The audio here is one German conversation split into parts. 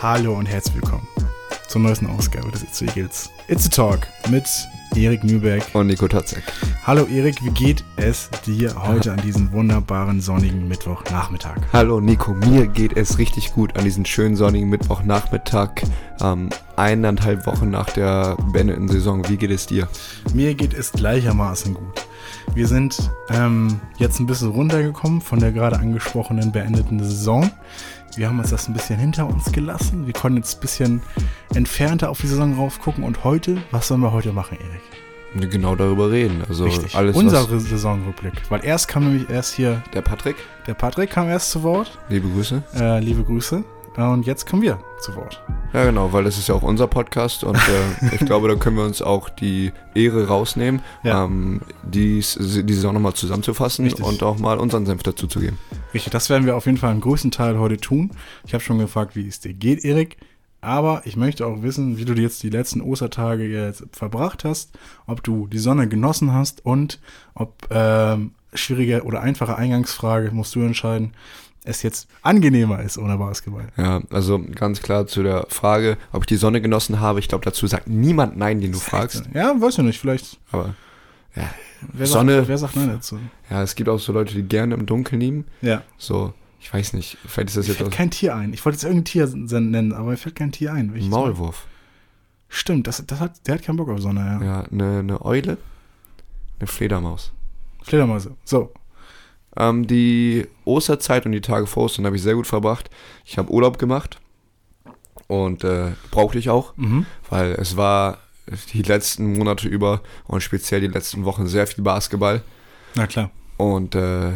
Hallo und herzlich willkommen zur neuesten Ausgabe des It's Eagles. It's a Talk mit Erik Mühlberg und Nico Totzek. Hallo Erik, wie geht es dir heute an diesem wunderbaren sonnigen Mittwochnachmittag? Hallo Nico, mir geht es richtig gut an diesem schönen sonnigen Mittwochnachmittag, ähm, eineinhalb Wochen nach der beendeten Saison. Wie geht es dir? Mir geht es gleichermaßen gut. Wir sind ähm, jetzt ein bisschen runtergekommen von der gerade angesprochenen beendeten Saison. Wir haben uns das ein bisschen hinter uns gelassen. Wir konnten jetzt ein bisschen entfernter auf die Saison raufgucken. Und heute, was sollen wir heute machen, Erik? Genau darüber reden. Also Richtig. alles. Unsere Saisonrückblick. Weil erst kam nämlich erst hier. Der Patrick. Der Patrick kam erst zu Wort. Liebe Grüße. Äh, liebe Grüße. Und jetzt kommen wir zu Wort. Ja, genau, weil das ist ja auch unser Podcast und äh, ich glaube, da können wir uns auch die Ehre rausnehmen, ja. ähm, dies, die Saison nochmal zusammenzufassen Richtig. und auch mal unseren Senf dazu zu geben. Richtig, das werden wir auf jeden Fall im größten Teil heute tun. Ich habe schon gefragt, wie es dir geht, Erik. Aber ich möchte auch wissen, wie du jetzt die letzten Ostertage jetzt verbracht hast, ob du die Sonne genossen hast und ob ähm, schwierige oder einfache Eingangsfrage musst du entscheiden, es jetzt angenehmer ist ohne Basketball. Ja, also ganz klar zu der Frage, ob ich die Sonne genossen habe. Ich glaube, dazu sagt niemand Nein, den du das fragst. Ja, weiß ich nicht, vielleicht. Aber ja, wer Sonne. Sagt, wer sagt Nein dazu? Ja, es gibt auch so Leute, die gerne im Dunkeln lieben. Ja. So, ich weiß nicht, vielleicht ist das mir jetzt. Fällt kein Tier ein. Ich wollte jetzt irgendein Tier nennen, aber mir fällt kein Tier ein. Maulwurf. Stimmt, das, das hat, der hat keinen Bock auf Sonne, ja. Ja, eine, eine Eule, eine Fledermaus. Fledermäuse, so. Ähm, die Osterzeit und die Tage vor Ostern habe ich sehr gut verbracht. Ich habe Urlaub gemacht und äh, brauchte ich auch, mhm. weil es war die letzten Monate über und speziell die letzten Wochen sehr viel Basketball. Na klar. Und äh,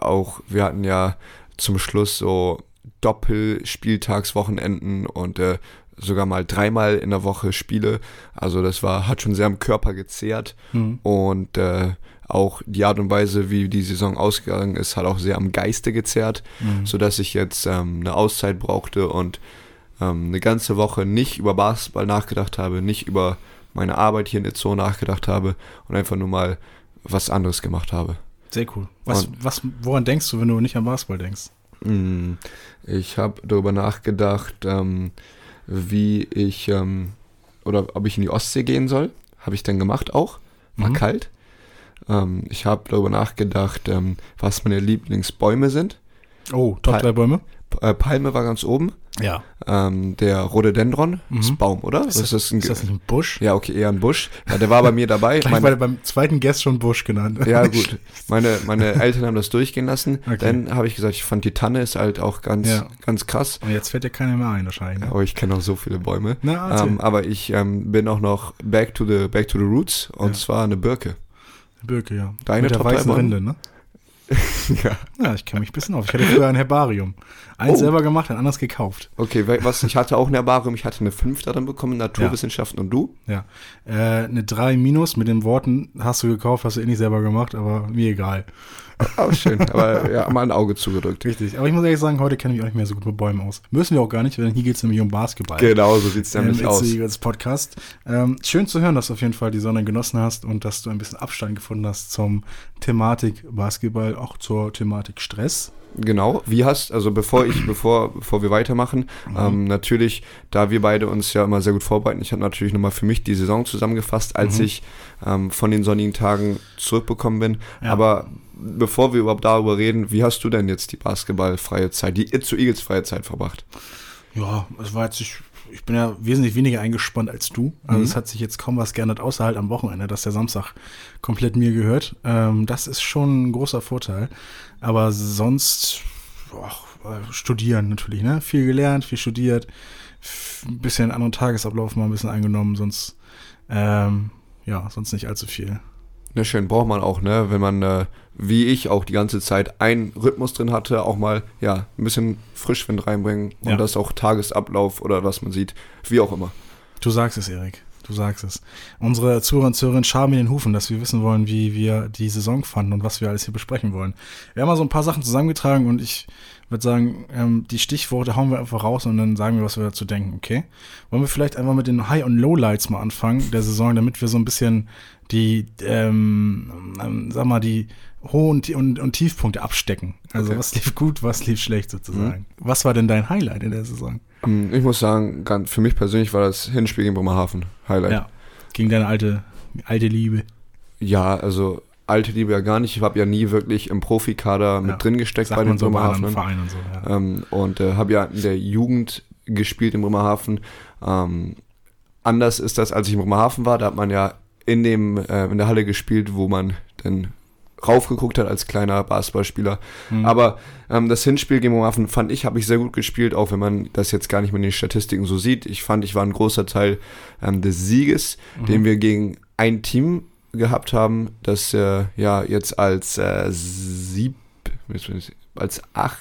auch, wir hatten ja zum Schluss so Doppelspieltagswochenenden und äh, sogar mal dreimal in der Woche Spiele. Also das war, hat schon sehr am Körper gezehrt. Mhm. Und äh, auch die Art und Weise, wie die Saison ausgegangen ist, hat auch sehr am Geiste gezerrt, mhm. sodass ich jetzt ähm, eine Auszeit brauchte und ähm, eine ganze Woche nicht über Basketball nachgedacht habe, nicht über meine Arbeit hier in der Zoo nachgedacht habe und einfach nur mal was anderes gemacht habe. Sehr cool. Was, was, woran denkst du, wenn du nicht an Basketball denkst? Mm, ich habe darüber nachgedacht, ähm, wie ich ähm, oder ob ich in die Ostsee gehen soll. Habe ich dann gemacht auch. War mhm. kalt. Ähm, ich habe darüber nachgedacht, ähm, was meine Lieblingsbäume sind. Oh, Top 3 Bäume? Äh, Palme war ganz oben. Ja. Ähm, der Rhododendron Mhm. ist Baum, oder? Ist das, das, ein, ist das ein Busch? Ja, okay, eher ein Busch. Ja, der war bei mir dabei. Gleich Meine- war beim zweiten Guest schon Busch genannt. ja, gut. Meine, meine Eltern haben das durchgehen lassen. Okay. Dann habe ich gesagt, ich fand die Tanne ist halt auch ganz, Ja. ganz krass. Und jetzt fällt dir keiner mehr ein wahrscheinlich. Ne? Aber ich kenne auch so viele Bäume. Na. Ähm, aber ich ähm, bin auch noch back to the back to the roots und Ja. zwar eine Birke. Birke, ja. Deine Mit der Top weißen? Rinde, ne? ja. Ja, ich kenne mich ein bisschen auf. Ich hatte früher ein Herbarium. Eins Oh. selber gemacht, ein anderes gekauft. Okay, was ich hatte auch ein Herbarium, ich hatte eine 5 darin bekommen, Naturwissenschaften und du? Ja. Äh, eine 3 minus mit den Worten, hast du gekauft, hast du eh nicht selber gemacht, aber mir egal. Aber schön, aber ja, mal ein Auge zugedrückt. Richtig. Aber ich muss ehrlich sagen, heute kenne ich mich auch nicht mehr so gut mit Bäumen aus. Müssen wir auch gar nicht, denn hier geht es nämlich um Basketball. Genau, so sieht es nämlich It's aus. Eagles Podcast. Ähm, schön zu hören, dass du auf jeden Fall die Sonne genossen hast und dass du ein bisschen Abstand gefunden hast zum Thematik Basketball, auch zur Thematik Stress. Genau. Wie hast, also bevor ich, bevor, bevor wir weitermachen, Mhm. ähm, natürlich, da wir beide uns ja immer sehr gut vorbereiten, ich habe natürlich nochmal für mich die Saison zusammengefasst, als Mhm. ich ähm, von den sonnigen Tagen zurückbekommen bin. Ja. Aber bevor wir überhaupt darüber reden, wie hast du denn jetzt die basketballfreie Zeit, die zu Eagles freie Zeit verbracht? Ja, es war jetzt, ich, ich bin ja wesentlich weniger eingespannt als du. Also Mhm. es hat sich jetzt kaum was geändert, außer halt am Wochenende, dass der Samstag komplett mir gehört. Ähm, das ist schon ein großer Vorteil. Aber sonst, boah, studieren natürlich, ne? Viel gelernt, viel studiert, ein bisschen anderen Tagesablauf mal ein bisschen eingenommen, sonst, ähm, ja, sonst nicht allzu viel. Na schön, braucht man auch, ne? Wenn man, äh, wie ich, auch die ganze Zeit einen Rhythmus drin hatte, auch mal, ja, ein bisschen Frischwind reinbringen und Ja. das auch Tagesablauf oder was man sieht, wie auch immer. Du sagst es, Erik. du sagst es. Unsere Zuhörer und Zuhörerinnen schaben in den Hufen, dass wir wissen wollen, wie wir die Saison fanden und was wir alles hier besprechen wollen. Wir haben mal so ein paar Sachen zusammengetragen und ich würde sagen, ähm, die Stichworte hauen wir einfach raus und dann sagen wir, was wir dazu denken, okay? Wollen wir vielleicht einfach mit den High- und Lowlights mal anfangen der Saison, damit wir so ein bisschen die, ähm, ähm, sag mal, die Hoch- und, und, und Tiefpunkte abstecken. Also Okay. was lief gut, was lief schlecht sozusagen. Was war denn dein Highlight in der Saison? Ähm, Ich muss sagen, für mich persönlich war das Hinspiel gegen Bremerhaven Highlight. Ja, gegen deine alte, alte Liebe. Ja, also alte Liebe ja gar nicht. Ich habe ja nie wirklich im Profikader mit Ja, drin gesteckt bei den so Bremerhaven. Und so. Ja. Ähm, und äh, habe ja in der Jugend gespielt in Bremerhaven. Ähm, anders ist das, als ich in Bremerhaven war. Da hat man ja in, dem, äh, in der Halle gespielt, wo man dann raufgeguckt hat als kleiner Basketballspieler. Mhm. Aber ähm, das Hinspiel gegen Bremerhaven fand ich, habe ich sehr gut gespielt, auch wenn man das jetzt gar nicht mehr in den Statistiken so sieht. Ich fand, ich war ein großer Teil ähm, des Sieges, Mhm. den wir gegen ein Team gehabt haben, das äh, ja jetzt als äh, sieb, als acht,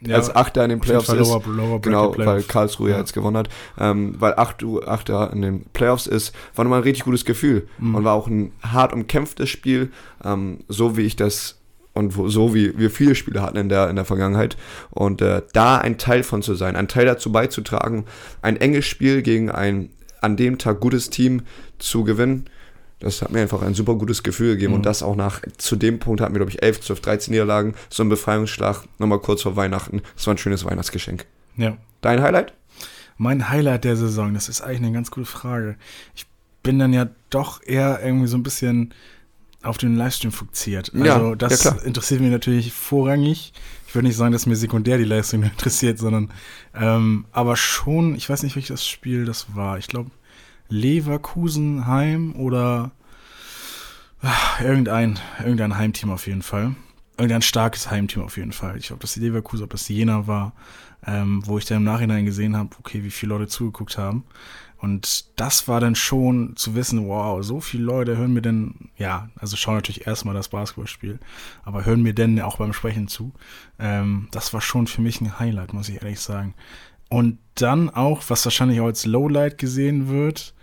ja, als Achter in den Playoffs ist. Lower, lower Genau, Bracket weil Playoff. Karlsruhe ja jetzt gewonnen hat. Ähm, weil acht, Achter in den Playoffs ist, war nochmal ein richtig gutes Gefühl. Mhm. Und war auch ein hart umkämpftes Spiel, ähm, so wie ich das und wo, so wie wir viele Spiele hatten in der, in der Vergangenheit. Und äh, da ein Teil von zu sein, ein Teil dazu beizutragen, ein enges Spiel gegen ein an dem Tag gutes Team zu gewinnen, das hat mir einfach ein super gutes Gefühl gegeben. Mhm. Und das auch nach, zu dem Punkt hatten wir, glaube ich, 11, 12, 13 Niederlagen, so ein Befreiungsschlag, nochmal kurz vor Weihnachten. Das war ein schönes Weihnachtsgeschenk. Ja. Dein Highlight? Mein Highlight der Saison, das ist eigentlich eine ganz gute Frage. Ich bin dann ja doch eher irgendwie so ein bisschen auf den Livestream. Ja, Also das ja, interessiert mich natürlich vorrangig. Ich würde nicht sagen, dass mir sekundär die Leistung interessiert, sondern ähm, aber schon, ich weiß nicht, welches Spiel das war. Ich glaube Leverkusen Heim oder ah, irgendein, irgendein Heimteam auf jeden Fall. Irgendein starkes Heimteam auf jeden Fall. Ich glaube, das Leverkusen, ob das Jena war, ähm, wo ich dann im Nachhinein gesehen habe, okay, wie viele Leute zugeguckt haben. Und das war dann schon zu wissen, wow, so viele Leute hören mir denn, ja, also schauen natürlich erstmal das Basketballspiel, aber hören mir denn auch beim Sprechen zu. Ähm, das war schon für mich ein Highlight, muss ich ehrlich sagen. Und dann auch, was wahrscheinlich auch als Lowlight gesehen wird,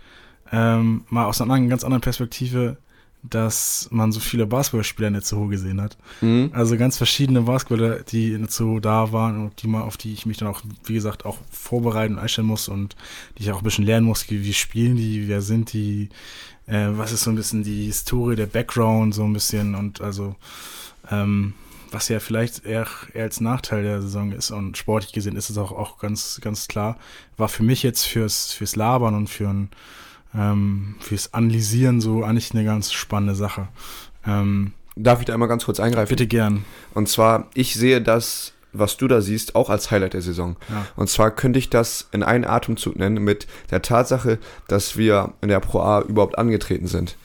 ähm, mal aus einer ganz anderen Perspektive, dass man so viele Basketballspieler in der Zoo gesehen hat. Mhm. Also ganz verschiedene Basketballer, die in der Zoo da waren und die mal, auf die ich mich dann auch, wie gesagt, auch vorbereiten und einstellen muss und die ich auch ein bisschen lernen muss, wie, wie spielen die, wer sind die, äh, was ist so ein bisschen die Historie, der Background, so ein bisschen und also, ähm, was ja vielleicht eher, eher als Nachteil der Saison ist und sportlich gesehen ist es auch, auch ganz, ganz klar, war für mich jetzt fürs, fürs Labern und für ein, ähm, fürs Analysieren so eigentlich eine ganz spannende Sache. Ähm, Darf ich da einmal ganz kurz eingreifen? bitte gern. Und zwar, ich sehe das, was du da siehst, auch als Highlight der Saison. Ja. Und zwar könnte ich das in einen Atemzug nennen mit der Tatsache, dass wir in der Pro A überhaupt angetreten sind.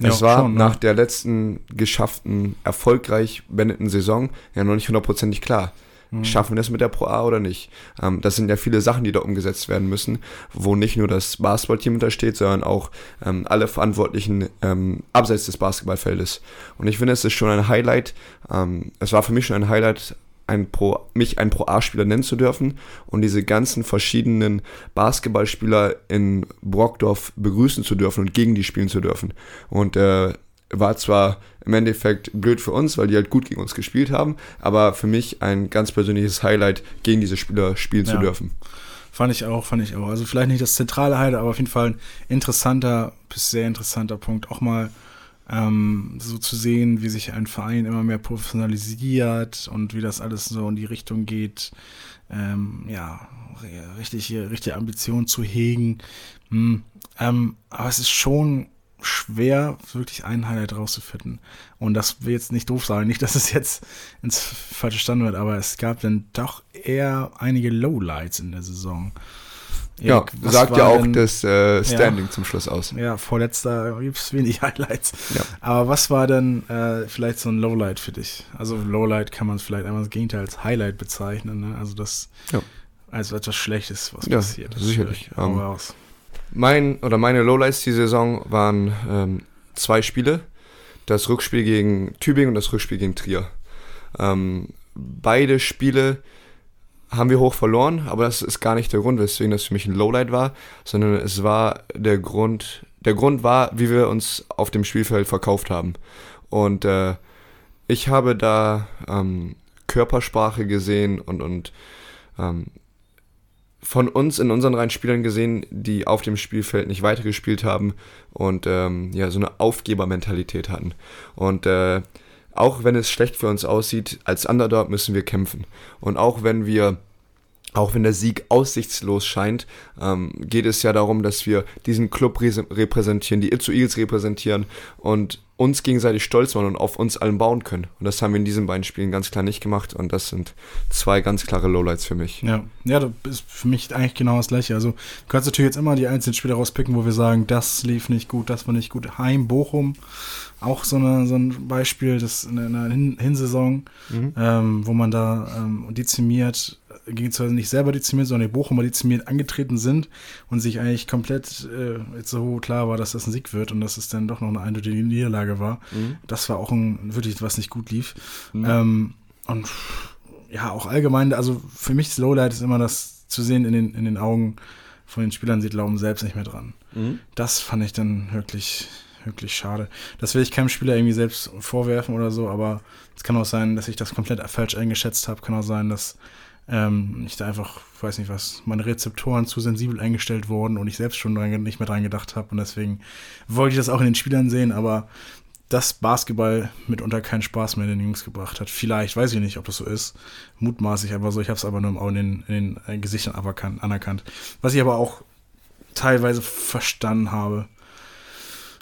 Ja, es war schon, ne? nach der letzten geschafften, erfolgreich beendeten Saison ja noch nicht hundertprozentig klar. Mhm. Schaffen wir das mit der Pro A oder nicht? Ähm, das sind ja viele Sachen, die da umgesetzt werden müssen, wo nicht nur das Basketballteam hintersteht, sondern auch ähm, alle Verantwortlichen ähm, abseits des Basketballfeldes. Und ich finde, es ist schon ein Highlight. Ähm, es war für mich schon ein Highlight, ein Pro, mich ein Pro-A-Spieler nennen zu dürfen und diese ganzen verschiedenen Basketballspieler in Brockdorf begrüßen zu dürfen und gegen die spielen zu dürfen. Und äh, war zwar im Endeffekt blöd für uns, weil die halt gut gegen uns gespielt haben, aber für mich ein ganz persönliches Highlight, gegen diese Spieler spielen zu Ja. dürfen. Fand ich auch, fand ich auch. Also vielleicht nicht das zentrale Highlight, aber auf jeden Fall ein interessanter, bis sehr interessanter Punkt. Auch mal ähm, so zu sehen, wie sich ein Verein immer mehr professionalisiert und wie das alles so in die Richtung geht. Ähm, ja, richtig, richtig Ambition zu hegen. Hm. Ähm, aber es ist schon schwer, wirklich ein Highlight rauszufinden. Und das will jetzt nicht doof sagen, nicht, dass es jetzt ins falsche Stand wird, aber es gab dann doch eher einige Lowlights in der Saison. Ja, Erik, was sagt ja auch denn- das äh, Standing zum Schluss aus. Ja, vorletzter gibt es wenig Highlights. Ja. Aber was war denn äh, vielleicht so ein Lowlight für dich? Also Lowlight kann man es vielleicht einmal das Gegenteil als Highlight bezeichnen, ne? Also das Ja. als etwas Schlechtes, was Ja, passiert. ist. sicherlich. Ähm, raus. Mein oder meine Lowlights die Saison waren ähm, zwei Spiele. Das Rückspiel gegen Tübingen und das Rückspiel gegen Trier. Ähm, beide Spiele haben wir hoch verloren, aber das ist gar nicht der Grund, weswegen das für mich ein Lowlight war, sondern es war der Grund, der Grund war, wie wir uns auf dem Spielfeld verkauft haben. Und äh, ich habe da ähm, Körpersprache gesehen und, und ähm, von uns in unseren reinen Spielern gesehen, die auf dem Spielfeld nicht weitergespielt haben und ähm, ja, so eine Aufgebermentalität hatten. Und äh, auch wenn es schlecht für uns aussieht, als Underdog müssen wir kämpfen. Und auch wenn wir auch wenn der Sieg aussichtslos scheint, ähm, geht es ja darum, dass wir diesen Club repräsentieren, die Itzu Eagles repräsentieren und uns gegenseitig stolz machen und auf uns allen bauen können. Und das haben wir in diesen beiden Spielen ganz klar nicht gemacht und das sind zwei ganz klare Lowlights für mich. Ja, ja, das ist für mich eigentlich genau das gleiche. Also du kannst natürlich jetzt immer die einzelnen Spiele rauspicken, wo wir sagen, das lief nicht gut, das war nicht gut. Heim, Bochum, auch so, eine, so ein Beispiel, das in einer Hin Hinsaison, mhm. ähm, wo man da ähm, dezimiert gegen zwar nicht selber dezimiert, sondern die Bochumer dezimiert angetreten sind und sich eigentlich komplett äh, jetzt so klar war, dass das ein Sieg wird und dass es dann doch noch eine eindeutige Niederlage war. Mhm. Das war auch ein, wirklich, was nicht gut lief. Mhm. Ähm, und ja, auch allgemein, also für mich das Lowlight ist immer das zu sehen in den, in den Augen von den Spielern, sie glauben selbst nicht mehr dran. Mhm. Das fand ich dann wirklich, wirklich schade. Das will ich keinem Spieler irgendwie selbst vorwerfen oder so, aber es kann auch sein, dass ich das komplett falsch eingeschätzt habe. Kann auch sein, dass ähm, ich da einfach, weiß nicht was, meine Rezeptoren zu sensibel eingestellt wurden und ich selbst schon nicht mehr dran gedacht habe und deswegen wollte ich das auch in den Spielern sehen, aber dass Basketball mitunter keinen Spaß mehr in den Jungs gebracht hat. Vielleicht, weiß ich nicht, ob das so ist. Mutmaßlich aber so. Ich habe es aber nur in den, in den Gesichtern anerkannt. Was ich aber auch teilweise verstanden habe.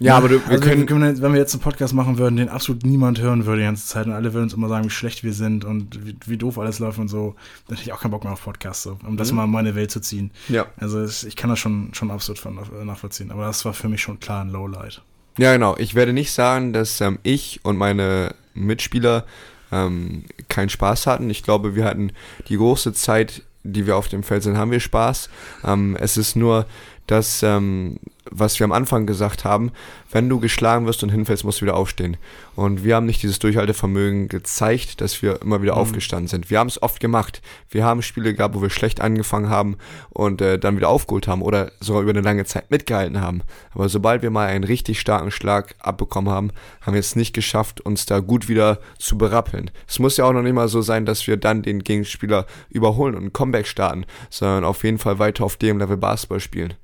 Ja, aber du, wir, also können, wir, wenn wir jetzt einen Podcast machen würden, den absolut niemand hören würde die ganze Zeit und alle würden uns immer sagen, wie schlecht wir sind und wie, wie doof alles läuft und so, dann hätte ich auch keinen Bock mehr auf Podcasts, so, um das mhm. mal in meine Welt zu ziehen. Ja. Also ich kann das schon, schon absolut von, nachvollziehen, aber das war für mich schon klar ein Lowlight. Ja, genau. Ich werde nicht sagen, dass ähm, ich und meine Mitspieler ähm, keinen Spaß hatten. Ich glaube, wir hatten die große Zeit, die wir auf dem Feld sind, haben wir Spaß. Ähm, es ist nur, dass ähm, was wir am Anfang gesagt haben, wenn du geschlagen wirst und hinfällst, musst du wieder aufstehen. Und wir haben nicht dieses Durchhaltevermögen gezeigt, dass wir immer wieder mhm. aufgestanden sind. Wir haben es oft gemacht. Wir haben Spiele gehabt, wo wir schlecht angefangen haben und äh, dann wieder aufgeholt haben oder sogar über eine lange Zeit mitgehalten haben. Aber sobald wir mal einen richtig starken Schlag abbekommen haben, haben wir es nicht geschafft, uns da gut wieder zu berappeln. Es muss ja auch noch nicht mal so sein, dass wir dann den Gegenspieler überholen und ein Comeback starten, sondern auf jeden Fall weiter auf dem Level Basketball spielen.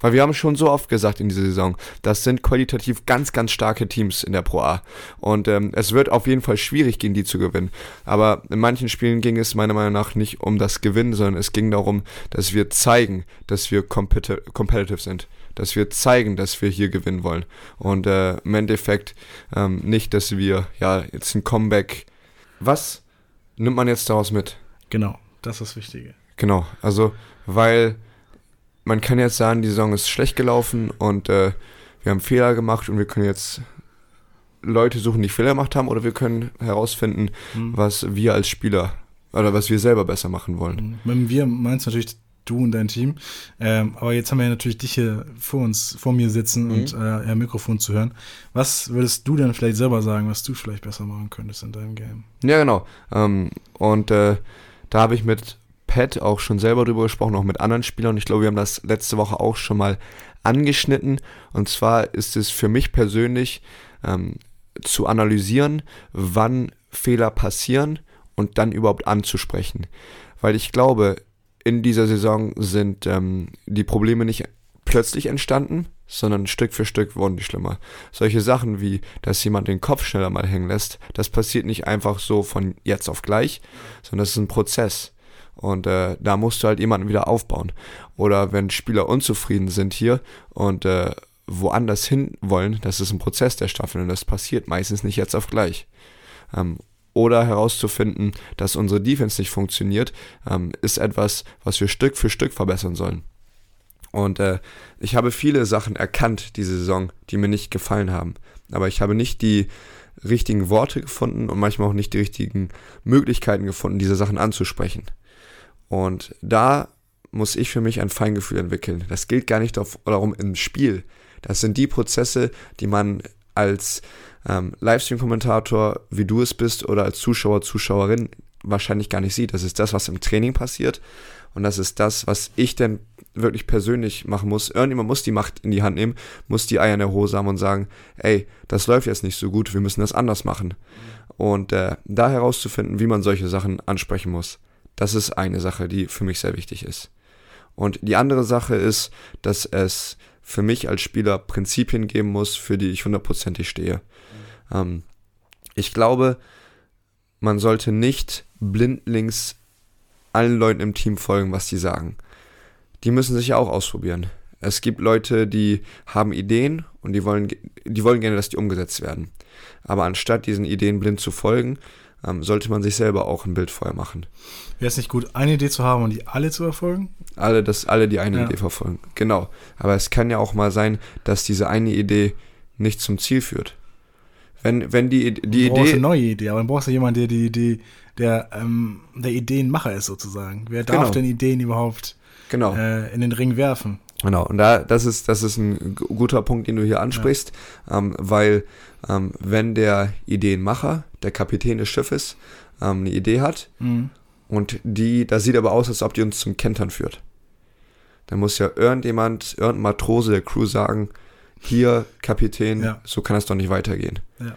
Weil wir haben schon so oft gesagt in dieser Saison, das sind qualitativ ganz, ganz starke Teams in der Pro A. Und ähm, es wird auf jeden Fall schwierig, gegen die zu gewinnen. Aber in manchen Spielen ging es meiner Meinung nach nicht um das Gewinnen, sondern es ging darum, dass wir zeigen, dass wir competi competitive sind. Dass wir zeigen, dass wir hier gewinnen wollen. Und äh, im Endeffekt ähm, nicht, dass wir ja jetzt ein Comeback. Was nimmt man jetzt daraus mit? Genau, das ist das Wichtige. Genau, also weil man kann jetzt sagen, die Saison ist schlecht gelaufen und äh, wir haben Fehler gemacht und wir können jetzt Leute suchen, die Fehler gemacht haben, oder wir können herausfinden, mhm. was wir als Spieler oder was wir selber besser machen wollen. Mhm. Wenn wir meinst natürlich du und dein Team. Ähm, aber jetzt haben wir ja natürlich dich hier vor uns, vor mir sitzen mhm. und äh, ja, Mikrofon zu hören. Was würdest du denn vielleicht selber sagen, was du vielleicht besser machen könntest in deinem Game? Ja, genau. Ähm, und äh, da habe ich mit Pat auch schon selber drüber gesprochen, auch mit anderen Spielern. Ich glaube, wir haben das letzte Woche auch schon mal angeschnitten. Und zwar ist es für mich persönlich ähm, zu analysieren, wann Fehler passieren und dann überhaupt anzusprechen. Weil ich glaube, in dieser Saison sind ähm, die Probleme nicht plötzlich entstanden, sondern Stück für Stück wurden die schlimmer. Solche Sachen wie, dass jemand den Kopf schneller mal hängen lässt, das passiert nicht einfach so von jetzt auf gleich, sondern das ist ein Prozess. Und äh, da musst du halt jemanden wieder aufbauen. Oder wenn Spieler unzufrieden sind hier und äh, woanders hin wollen, das ist ein Prozess der Staffel und das passiert meistens nicht jetzt auf gleich. Ähm, oder herauszufinden, dass unsere Defense nicht funktioniert, ähm, ist etwas, was wir Stück für Stück verbessern sollen. Und äh, ich habe viele Sachen erkannt diese Saison, die mir nicht gefallen haben. Aber ich habe nicht die richtigen Worte gefunden und manchmal auch nicht die richtigen Möglichkeiten gefunden, diese Sachen anzusprechen. Und da muss ich für mich ein Feingefühl entwickeln. Das gilt gar nicht darum im Spiel. Das sind die Prozesse, die man als ähm, Livestream-Kommentator, wie du es bist, oder als Zuschauer, Zuschauerin wahrscheinlich gar nicht sieht. Das ist das, was im Training passiert. Und das ist das, was ich denn wirklich persönlich machen muss. Irgendjemand muss die Macht in die Hand nehmen, muss die Eier in der Hose haben und sagen, ey, das läuft jetzt nicht so gut, wir müssen das anders machen. Und äh, da herauszufinden, wie man solche Sachen ansprechen muss, das ist eine Sache, die für mich sehr wichtig ist. Und die andere Sache ist, dass es für mich als Spieler Prinzipien geben muss, für die ich hundertprozentig stehe. Ähm, ich glaube, man sollte nicht blindlings allen Leuten im Team folgen, was die sagen. Die müssen sich ja auch ausprobieren. Es gibt Leute, die haben Ideen und die wollen, die wollen gerne, dass die umgesetzt werden. Aber anstatt diesen Ideen blind zu folgen, ähm, sollte man sich selber auch ein Bild vorher machen. Wäre es nicht gut, eine Idee zu haben und die alle zu verfolgen? Alle, dass alle die eine ja. Idee verfolgen. Genau. Aber es kann ja auch mal sein, dass diese eine Idee nicht zum Ziel führt. Wenn, wenn die, die du Idee. eine neue Idee, aber dann brauchst du jemanden, der die Idee, der, ähm, der Ideenmacher ist sozusagen. Wer darf genau. denn Ideen überhaupt genau. äh, in den Ring werfen? Genau, und da, das ist, das ist ein guter Punkt, den du hier ansprichst, ja. ähm, weil ähm, wenn der Ideenmacher, der Kapitän des Schiffes, ähm, eine Idee hat mhm. und die, das sieht aber aus, als ob die uns zum Kentern führt, dann muss ja irgendjemand, irgendein Matrose der Crew sagen, hier, Kapitän, ja. so kann es doch nicht weitergehen. Ja.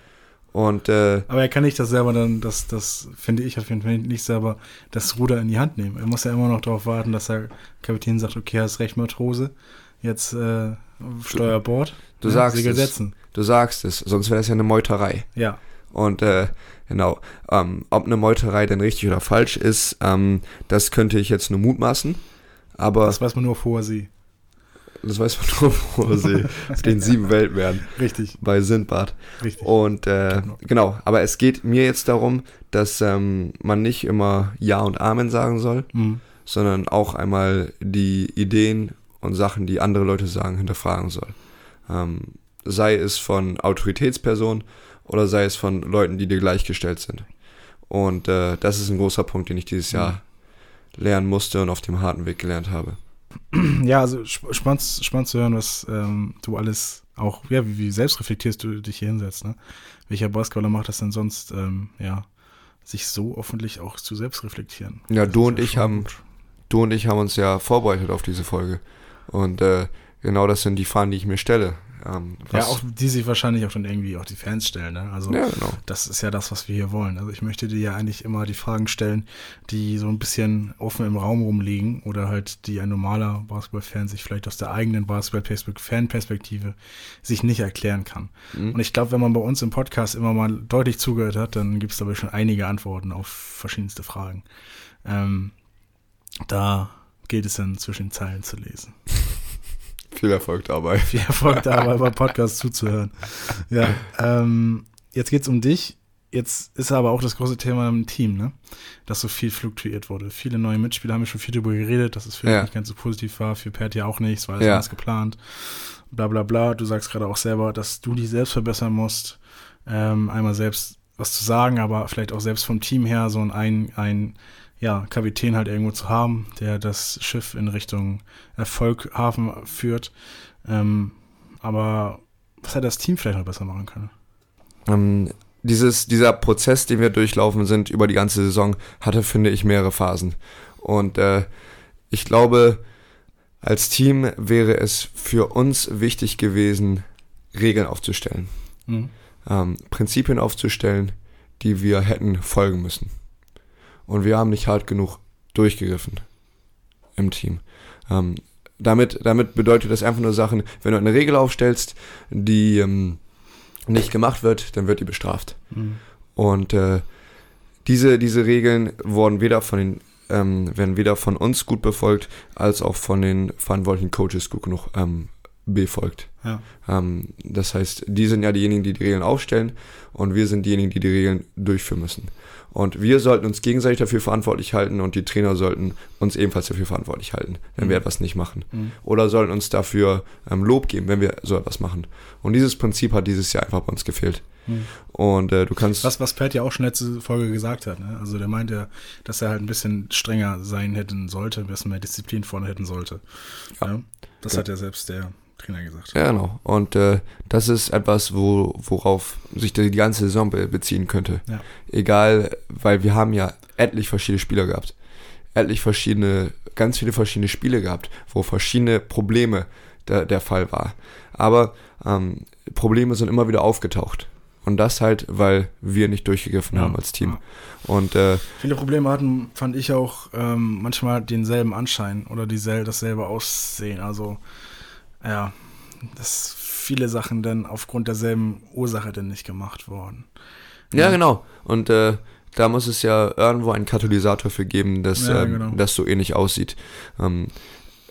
Und, äh, Aber er kann nicht das selber dann, das, das finde ich auf jeden Fall nicht selber, das Ruder in die Hand nehmen. Er muss ja immer noch darauf warten, dass der Kapitän sagt, okay, hast recht, Matrose, jetzt äh, Steuerbord. Du ja, sagst Segel es. Setzen. Du sagst es, sonst wäre es ja eine Meuterei. Ja. Und äh, genau, ähm, ob eine Meuterei denn richtig oder falsch ist, ähm, das könnte ich jetzt nur mutmaßen. Aber das weiß man nur hoher See. Das weiß man nur vor See. den sieben Weltmeeren. Richtig. Bei Sindbad. Richtig. Und äh, genau. genau. aber es geht mir jetzt darum, dass ähm, man nicht immer Ja und Amen sagen soll, mhm. sondern auch einmal die Ideen und Sachen, die andere Leute sagen, hinterfragen soll. Ähm, sei es von Autoritätspersonen oder sei es von Leuten, die dir gleichgestellt sind. Und äh, das ist ein großer Punkt, den ich dieses mhm. Jahr lernen musste und auf dem harten Weg gelernt habe. Ja, also spannend, spannend zu hören, was ähm, du alles auch, ja, wie, wie selbst reflektierst du dich hier hinsetzt, ne? Welcher Basketballer macht das denn sonst, ähm, ja, sich so öffentlich auch zu selbst reflektieren? Ja, das du und ja ich haben, gut. du und ich haben uns ja vorbereitet auf diese Folge. Und äh, genau das sind die Fahnen, die ich mir stelle. Ähm, ja, auch die sich wahrscheinlich auch dann irgendwie auch die Fans stellen. Ne? Also ja, genau. das ist ja das, was wir hier wollen. Also ich möchte dir ja eigentlich immer die Fragen stellen, die so ein bisschen offen im Raum rumliegen oder halt die ein normaler Basketball-Fan sich vielleicht aus der eigenen Basketball-Fan-Perspektive sich nicht erklären kann. Mhm. Und ich glaube, wenn man bei uns im Podcast immer mal deutlich zugehört hat, dann gibt es dabei schon einige Antworten auf verschiedenste Fragen. Ähm, da gilt es dann zwischen den Zeilen zu lesen. Viel Erfolg dabei. Viel Erfolg dabei, beim Podcast zuzuhören. Ja, ähm, jetzt geht's um dich. Jetzt ist aber auch das große Thema im Team, ne? Dass so viel fluktuiert wurde. Viele neue Mitspieler haben ja schon viel darüber geredet, dass es für ja. nicht ganz so positiv war, für Pert ja auch nichts, weil es ja. alles geplant. Bla bla bla. Du sagst gerade auch selber, dass du dich selbst verbessern musst. Ähm, einmal selbst was zu sagen, aber vielleicht auch selbst vom Team her so ein, ein ja, Kapitän halt irgendwo zu haben, der das Schiff in Richtung Erfolg, Hafen führt. Ähm, aber was hätte das Team vielleicht noch besser machen können? Ähm, dieses, dieser Prozess, den wir durchlaufen sind über die ganze Saison, hatte, finde ich, mehrere Phasen. Und äh, ich glaube, als Team wäre es für uns wichtig gewesen, Regeln aufzustellen. Mhm. Ähm, Prinzipien aufzustellen, die wir hätten folgen müssen und wir haben nicht hart genug durchgegriffen im Team. Ähm, damit, damit bedeutet das einfach nur Sachen, wenn du eine Regel aufstellst, die ähm, nicht gemacht wird, dann wird die bestraft. Mhm. Und äh, diese, diese Regeln wurden weder von den, ähm, werden weder von uns gut befolgt, als auch von den verantwortlichen Coaches gut genug ähm, befolgt. Ja. Ähm, das heißt, die sind ja diejenigen, die die Regeln aufstellen und wir sind diejenigen, die die Regeln durchführen müssen. Und wir sollten uns gegenseitig dafür verantwortlich halten und die Trainer sollten uns ebenfalls dafür verantwortlich halten, wenn mhm. wir etwas nicht machen. Mhm. Oder sollten uns dafür ähm, Lob geben, wenn wir so etwas machen. Und dieses Prinzip hat dieses Jahr einfach bei uns gefehlt. Mhm. Und äh, du kannst. Was, was Pat ja auch schon letzte Folge gesagt hat, ne? Also der meinte, dass er halt ein bisschen strenger sein hätten sollte, ein bisschen mehr Disziplin vorne hätten sollte. Ja. ja? Das ja. hat ja selbst der Trainer gesagt. Ja, genau. Und äh, das ist etwas, wo, worauf sich die, ganze Saison be beziehen könnte. Ja. Egal, weil wir haben ja etlich verschiedene Spieler gehabt. etlich verschiedene, ganz viele verschiedene Spiele gehabt, wo verschiedene Probleme der, der Fall war. Aber ähm, Probleme sind immer wieder aufgetaucht. Und das halt, weil wir nicht durchgegriffen Ja, haben als Team. ja. Und äh, Viele Probleme hatten, fand ich auch, ähm, manchmal denselben Anschein oder diesel dasselbe Aussehen. Also, ja, dass viele Sachen dann aufgrund derselben Ursache dann nicht gemacht wurden. Ja, Ja. genau. Und äh, da muss es ja irgendwo einen Katalysator für geben, dass Ja, ähm, genau. das so ähnlich aussieht. Ähm,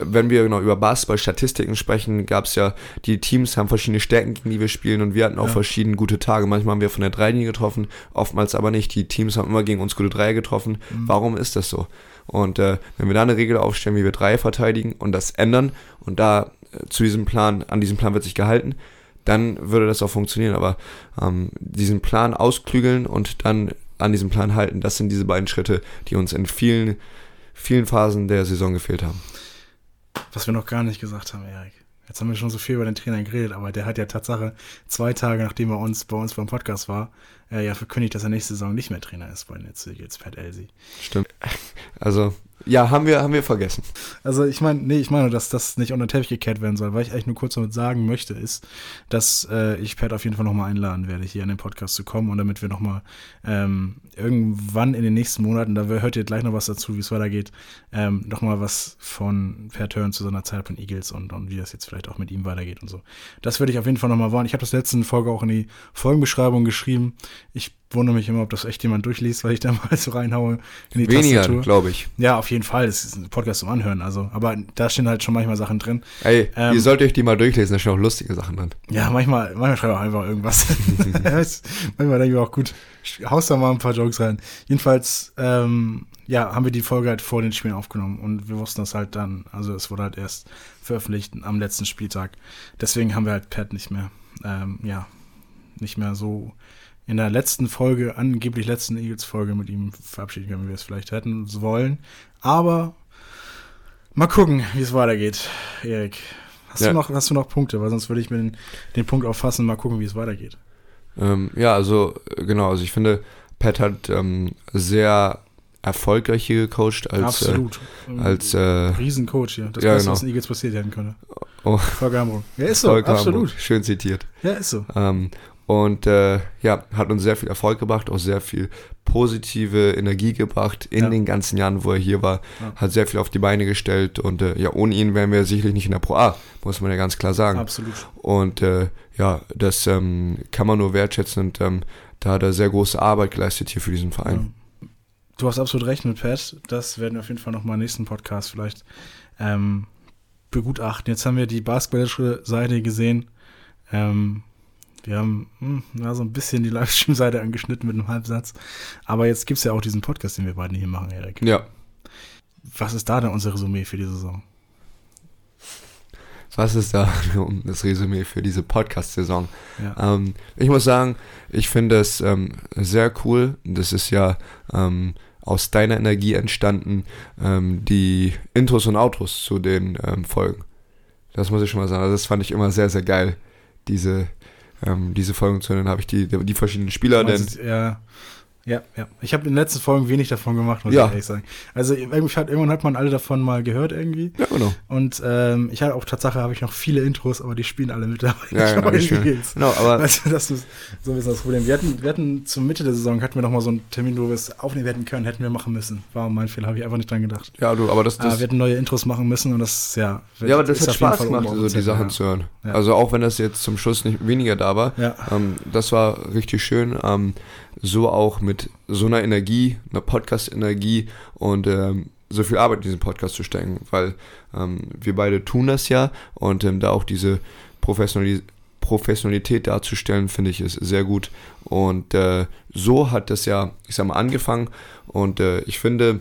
wenn wir genau über Basketball-Statistiken sprechen, gab es ja, die Teams haben verschiedene Stärken, gegen die wir spielen und wir hatten auch Ja. verschiedene gute Tage. Manchmal haben wir von der Dreilinie getroffen, oftmals aber nicht. Die Teams haben immer gegen uns gute Dreier getroffen. Mhm. Warum ist das so? Und äh, wenn wir da eine Regel aufstellen, wie wir Dreier verteidigen und das ändern und da zu diesem Plan, an diesem Plan wird sich gehalten, dann würde das auch funktionieren. Aber ähm, diesen Plan ausklügeln und dann an diesem Plan halten, das sind diese beiden Schritte, die uns in vielen, vielen Phasen der Saison gefehlt haben. Was wir noch gar nicht gesagt haben, Erik. Jetzt haben wir schon so viel über den Trainer geredet, aber der hat ja Tatsache zwei Tage, nachdem er uns bei uns beim Podcast war, äh, ja verkündigt, dass er nächste Saison nicht mehr Trainer ist bei den Eagles, Pat Elsie. Stimmt. Also, ja, haben wir, haben wir vergessen. Also ich meine, nee, ich meine, dass das nicht unter den Teppich gekehrt werden soll. Was ich eigentlich nur kurz damit sagen möchte, ist, dass äh, ich Pat auf jeden Fall nochmal einladen werde, hier in den Podcast zu kommen und damit wir nochmal ähm, irgendwann in den nächsten Monaten, da hört ihr gleich noch was dazu, wie es weitergeht, ähm, nochmal was von Pat hören zu seiner Zeit von Eagles und, und wie das jetzt vielleicht auch mit ihm weitergeht und so. Das würde ich auf jeden Fall nochmal wollen. Ich habe das letzte Folge auch in die Folgenbeschreibung geschrieben. Ich wundere mich immer, ob das echt jemand durchliest, weil ich da mal so reinhaue in die Weniger, glaube ich. Ja, auf jeden Fall. Das ist ein Podcast zum Anhören. Also, aber da stehen halt schon manchmal Sachen drin. Ey, Ähm, ihr sollt euch die mal durchlesen, da stehen auch lustige Sachen drin. Ja, manchmal, manchmal schreibe ich auch einfach irgendwas. Manchmal denke ich auch gut, haus da mal ein paar Jokes rein. Jedenfalls, ähm, ja, haben wir die Folge halt vor den Spielen aufgenommen und wir wussten das halt dann, also es wurde halt erst veröffentlicht am letzten Spieltag. Deswegen haben wir halt Pat nicht mehr, ähm, ja, nicht mehr so in der letzten Folge, angeblich letzten Eagles-Folge mit ihm verabschieden können, wie wir es vielleicht hätten wollen. Aber mal gucken, wie es weitergeht, Erik. Hast, Ja. du noch, hast du noch Punkte? Weil sonst würde ich mir den, den Punkt auffassen, mal gucken, wie es weitergeht. Ähm, ja, also äh, genau, also ich finde, Pat hat ähm, sehr erfolgreich hier gecoacht als, Absolut. Äh, als äh, Riesencoach hier. Das ja, Beste, genau. was in Eagles passiert werden könnte. oh, Volker Hamburg. Ja, ist so, Volker absolut. Hamburg. schön zitiert. Ja, ist so. Ähm, und äh, ja, hat uns sehr viel Erfolg gebracht, auch sehr viel positive Energie gebracht in Ja. den ganzen Jahren, wo er hier war. Ja. Hat sehr viel auf die Beine gestellt und äh, ja, ohne ihn wären wir sicherlich nicht in der Pro A, muss man ja ganz klar sagen. Absolut. Und äh, ja, das ähm, kann man nur wertschätzen und ähm, da hat er sehr große Arbeit geleistet hier für diesen Verein. Ja. Du hast absolut recht mit Pat. Das werden wir auf jeden Fall nochmal im nächsten Podcast vielleicht ähm, begutachten. Jetzt haben wir die basketballische Seite gesehen. Ähm, wir haben hm, ja, so ein bisschen die Livestream-Seite angeschnitten mit einem Halbsatz. Aber jetzt gibt es ja auch diesen Podcast, den wir beiden hier machen, Erik. Ja, Was ist da denn unser Resümee für die Saison? was ist da das Resümee für diese Podcast-Saison? Ja. Ähm, ich muss sagen, ich finde es ähm, sehr cool. Das ist ja ähm, aus deiner Energie entstanden, ähm, die Intros und Outros zu den ähm, Folgen. Das muss ich schon mal sagen. Also das fand ich immer sehr, sehr geil, diese, ähm, diese Folgen zu hören. Dann habe ich die, die verschiedenen Spieler, denn Meinst ja, ja, ja. Ich habe in den letzten Folgen wenig davon gemacht, muss Ja. ich ehrlich sagen. Also irgendwie hat, irgendwann hat man alle davon mal gehört irgendwie. ja genau. Und ähm, ich habe auch Tatsache habe ich noch viele Intros, aber die spielen alle mit dabei. Ja, genau, spielen. Genau, aber Also das ist so ein bisschen das Problem. Wir hatten, wir hatten zur Mitte der Saison hatten wir noch mal so einen Termin, wo wir es aufnehmen hätten können, hätten wir machen müssen. War mein Fehler, habe ich einfach nicht dran gedacht. ja, du, aber das, Aber das wir hätten neue Intros machen müssen und das ja. ja, aber das ist hat Spaß gemacht, so die Sachen ja. zu hören. Ja. Also auch wenn das jetzt zum Schluss nicht weniger da war, Ja. Ähm, das war richtig schön. Ähm, so auch mit so einer Energie, einer Podcast-Energie und ähm, so viel Arbeit in diesen Podcast zu stecken, weil ähm, wir beide tun das ja und ähm, da auch diese Professionali Professionalität darzustellen, finde ich, ist sehr gut. Und äh, so hat das ja, ich sag mal, angefangen und äh, ich finde,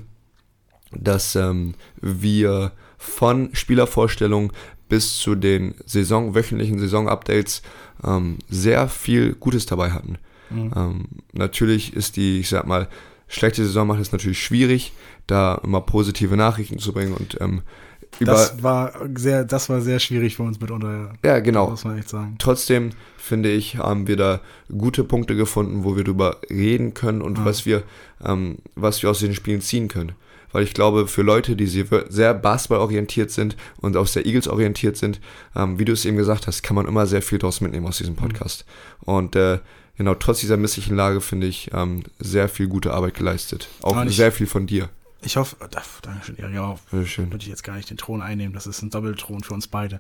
dass ähm, wir von Spielervorstellungen bis zu den Saison, wöchentlichen Saison-Updates ähm, sehr viel Gutes dabei hatten. Mhm. Ähm, natürlich ist die, ich sag mal, schlechte Saison macht es natürlich schwierig, da immer positive Nachrichten zu bringen und ähm, über. Das war sehr, das war sehr schwierig für uns mitunter. ja, genau. Muss man echt sagen. Trotzdem finde ich, haben wir da gute Punkte gefunden, wo wir drüber reden können und Ja. was wir, ähm, was wir aus den Spielen ziehen können. weil ich glaube, für Leute, die sehr basketballorientiert sind und auch sehr Eagles orientiert sind, ähm, wie du es eben gesagt hast, kann man immer sehr viel daraus mitnehmen aus diesem mhm. Podcast. Mhm. Und äh, genau, trotz dieser misslichen Lage finde ich ähm, sehr viel gute Arbeit geleistet. Auch sehr viel von dir. Ich hoffe, oh, danke schön, Erik, ja, schön. würde ich jetzt gar nicht den Thron einnehmen, das ist ein Doppelthron für uns beide.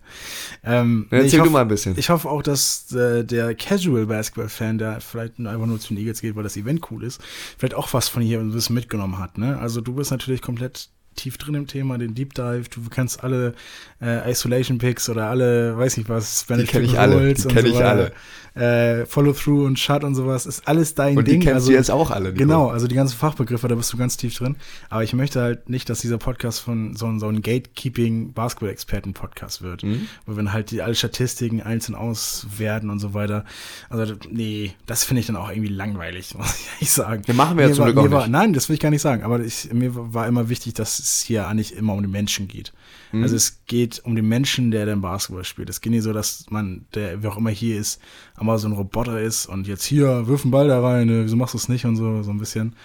Ähm, ja, erzähl nee, du mal ein bisschen. Ich hoffe auch, dass äh, der Casual Basketball-Fan, der vielleicht einfach nur zu den Eagles geht, weil das Event cool ist, vielleicht auch was von hier ein bisschen mitgenommen hat. Ne? Also du bist natürlich komplett tief drin im Thema, den Deep Dive. Du kennst alle äh, Isolation Picks oder alle, weiß nicht was, Spanish die ich alle. Die kenne so ich alle äh, Follow-Through und Shut und sowas, ist alles dein und Ding. Und die kennst also, du jetzt auch alle. Nico. Genau, also die ganzen Fachbegriffe, da bist du ganz tief drin. Aber ich möchte halt nicht, dass dieser Podcast von so, so ein Gatekeeping-Basketball-Experten-Podcast wird, mhm. wo wir halt die alle Statistiken einzeln auswerten und so weiter. Also nee, das finde ich dann auch irgendwie langweilig, muss ich ehrlich sagen. Wir machen wir ja zum Glück auch war, nicht. Nein, das will ich gar nicht sagen, aber ich, mir war immer wichtig, dass es hier eigentlich immer um den Menschen geht. Mhm. Also es geht um den Menschen, der den Basketball spielt. Es geht nicht so, dass man, der, wer auch immer hier ist, einmal so ein Roboter ist und jetzt hier, wirf einen Ball da rein, ne, wieso machst du es nicht und so, so ein bisschen.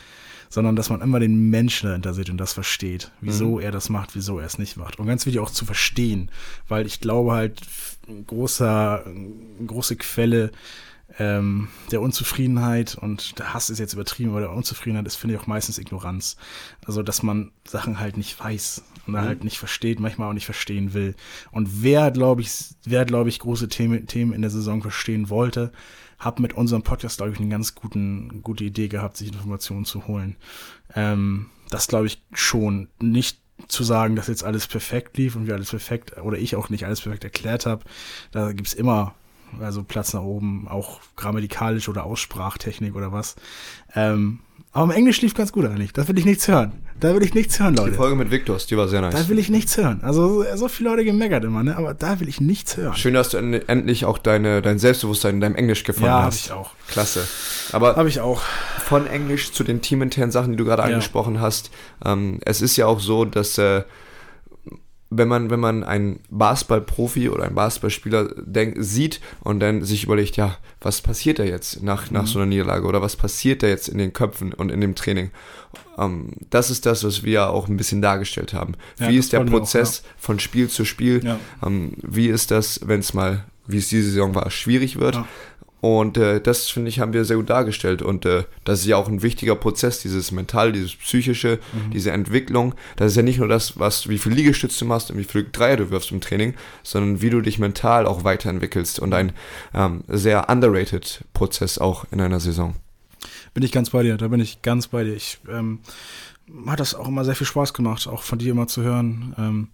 Sondern dass man immer den Menschen dahinter sieht und das versteht, wieso mhm. er das macht, wieso er es nicht macht. Und ganz wichtig auch zu verstehen, weil ich glaube halt, großer, eine große Quelle ähm, der Unzufriedenheit und der Hass ist jetzt übertrieben, aber der Unzufriedenheit ist, finde ich, auch meistens Ignoranz. Also, dass man Sachen halt nicht weiß und mhm. halt nicht versteht, manchmal auch nicht verstehen will. Und wer, glaube ich, wer, glaube ich, große Themen, Themen in der Saison verstehen wollte, hat mit unserem Podcast, glaube ich, eine ganz guten, gute Idee gehabt, sich Informationen zu holen. Ähm, das glaube ich schon. Nicht zu sagen, dass jetzt alles perfekt lief und wir alles perfekt, oder ich auch nicht alles perfekt erklärt habe. Da gibt's immer also Platz nach oben, auch grammatikalisch oder Aussprachtechnik oder was. Ähm, aber im Englisch lief ganz gut eigentlich. Da will ich nichts hören. Da will ich nichts hören, Leute. Die Folge mit Victus, die war sehr nice. Da will ich nichts hören. Also so viele Leute gemeckert immer, ne? Aber da will ich nichts hören. Schön, dass du endlich auch deine, dein Selbstbewusstsein in deinem Englisch gefunden ja, hast. Ja, habe ich auch. Klasse. Aber habe ich auch. Von Englisch zu den teaminternen Sachen, die du gerade ja. angesprochen hast. Ähm, es ist ja auch so, dass äh, wenn man, wenn man einen Basketballprofi oder einen Basketballspieler denk, sieht und dann sich überlegt, ja, was passiert da jetzt nach, nach mhm. so einer Niederlage oder was passiert da jetzt in den Köpfen und in dem Training? Ähm, das ist das, was wir auch ein bisschen dargestellt haben. Ja, wie ist der Prozess auch, ja. von Spiel zu Spiel? Ja. Ähm, wie ist das, wenn es mal, wie es diese Saison war, schwierig wird? Und äh, das, finde ich, haben wir sehr gut dargestellt. Und äh, das ist ja auch ein wichtiger Prozess, dieses Mental, dieses Psychische, mhm. diese Entwicklung. Das ist ja nicht nur das, was, wie viel Liegestütze du machst und wie viel Dreier du wirfst im Training, sondern wie du dich mental auch weiterentwickelst und ein ähm, sehr underrated Prozess auch in einer Saison. Bin ich ganz bei dir, da bin ich ganz bei dir. Ich ähm, hat das auch immer sehr viel Spaß gemacht, auch von dir immer zu hören. Ähm,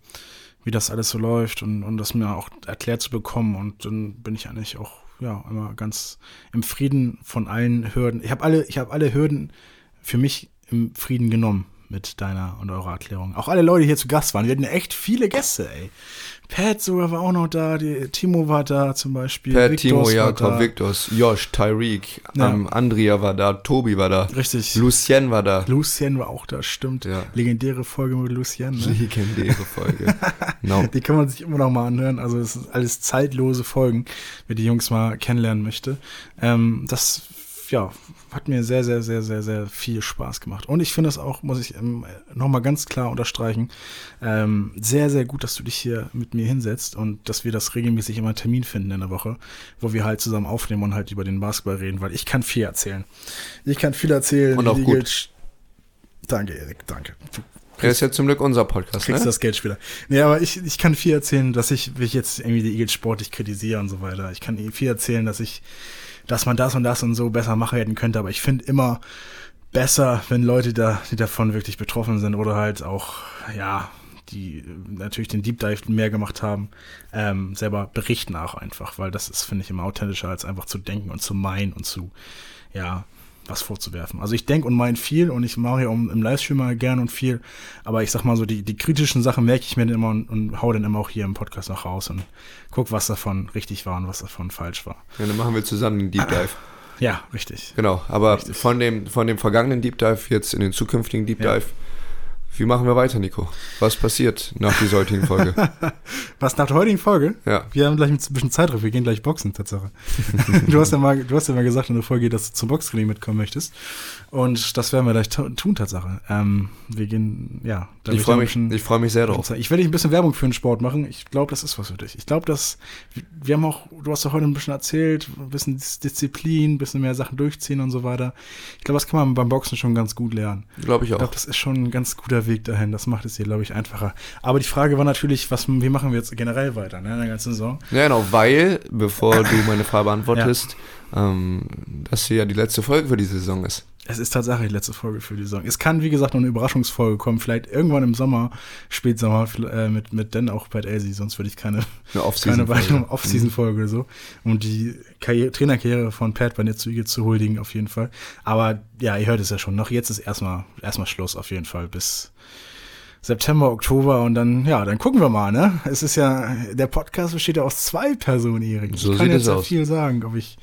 wie das alles so läuft und, und das mir auch erklärt zu bekommen. Und dann bin ich eigentlich auch ja, immer ganz im Frieden von allen Hürden. Ich habe alle, ich habe alle Hürden für mich im Frieden genommen mit deiner und eurer Erklärung. Auch alle Leute, die hier zu Gast waren. Wir hatten echt viele Gäste, ey. Pat sogar war auch noch da, die, Timo war da zum Beispiel. Pat, Victors Timo, Jakob, Victos, Josh, Tyreek, ja. ähm, Andrea war da, Tobi war da. Richtig. Lucien war da. Lucien war auch da, stimmt. Ja. Legendäre Folge mit Lucien. Ne? Legendäre Folge. no. Die kann man sich immer noch mal anhören. Also es sind alles zeitlose Folgen, wer die Jungs mal kennenlernen möchte. Ähm, das ja, hat mir sehr, sehr, sehr, sehr, sehr viel Spaß gemacht. Und ich finde es auch, muss ich ähm, nochmal ganz klar unterstreichen, ähm, sehr, sehr gut, dass du dich hier mit mir hinsetzt und dass wir das regelmäßig immer einen Termin finden in der Woche, wo wir halt zusammen aufnehmen und halt über den Basketball reden, weil ich kann viel erzählen. Ich kann viel erzählen. Und auch gut. Danke, Erik, danke. Er ist ja zum Glück unser Podcast, kriegst ne? das Geld später. Nee, aber ich, ich kann viel erzählen, dass ich, wie ich jetzt irgendwie die Eagles sportlich kritisiere und so weiter. Ich kann viel erzählen, dass ich dass man das und das und so besser machen hätten könnte. Aber ich finde immer besser, wenn Leute da, die davon wirklich betroffen sind oder halt auch, ja, die natürlich den Deep Dive mehr gemacht haben, ähm, selber berichten auch einfach, weil das ist, finde ich, immer authentischer, als einfach zu denken und zu meinen und zu, ja, was vorzuwerfen. Also ich denke und meine viel und ich mache ja im Livestream mal gern und viel, aber ich sag mal so, die, die kritischen Sachen merke ich mir dann immer und, und hau dann immer auch hier im Podcast noch raus und guck, was davon richtig war und was davon falsch war. Ja, dann machen wir zusammen den Deep Dive. Ja, richtig. Genau, aber richtig. von dem von dem vergangenen Deep Dive jetzt in den zukünftigen Deep Dive, Wie machen wir weiter, Nico? Was passiert nach dieser heutigen Folge? Was nach der heutigen Folge? Ja. Wir haben gleich ein bisschen Zeitdruck, wir gehen gleich boxen, Tatsache. du, hast ja mal, du hast ja mal gesagt in der Folge, dass du zum Boxtraining mitkommen möchtest. Und das werden wir gleich tun, Tatsache. Ähm, wir gehen, ja. Da ich freue mich, ich mich sehr drauf. Ich werde dich ein bisschen Werbung für den Sport machen. Ich glaube, das ist was für dich. Ich glaube, dass, wir haben auch, du hast doch heute ein bisschen erzählt, ein bisschen Disziplin, ein bisschen mehr Sachen durchziehen und so weiter. Ich glaube, das kann man beim Boxen schon ganz gut lernen. Glaube ich auch. Ich glaube, das ist schon ein ganz guter Weg dahin. Das macht es hier, glaube ich, einfacher. Aber die Frage war natürlich, was, wie machen wir jetzt generell weiter, ne, in der ganzen Saison? Ja, genau, weil, bevor du meine Frage beantwortest, ja. Ähm, das hier ja die letzte Folge für die Saison ist. Es ist tatsächlich die letzte Folge für die Saison. Es kann, wie gesagt, noch eine Überraschungsfolge kommen. Vielleicht irgendwann im Sommer, Spätsommer, äh, mit, mit Dan auch Pat Elsie. Sonst würde ich keine, keine weitere Off-Season-Folge mhm. oder so. Um die Karriere, Trainerkarriere von Pat bei zu Eagles zu huldigen, auf jeden Fall. Aber ja, ihr hört es ja schon. Noch jetzt ist erstmal, erstmal Schluss, auf jeden Fall. Bis September, Oktober und dann, ja, dann gucken wir mal, ne? Es ist ja, der Podcast besteht ja aus zwei Personen, Erik. So ich kann jetzt ja viel sagen, ob ich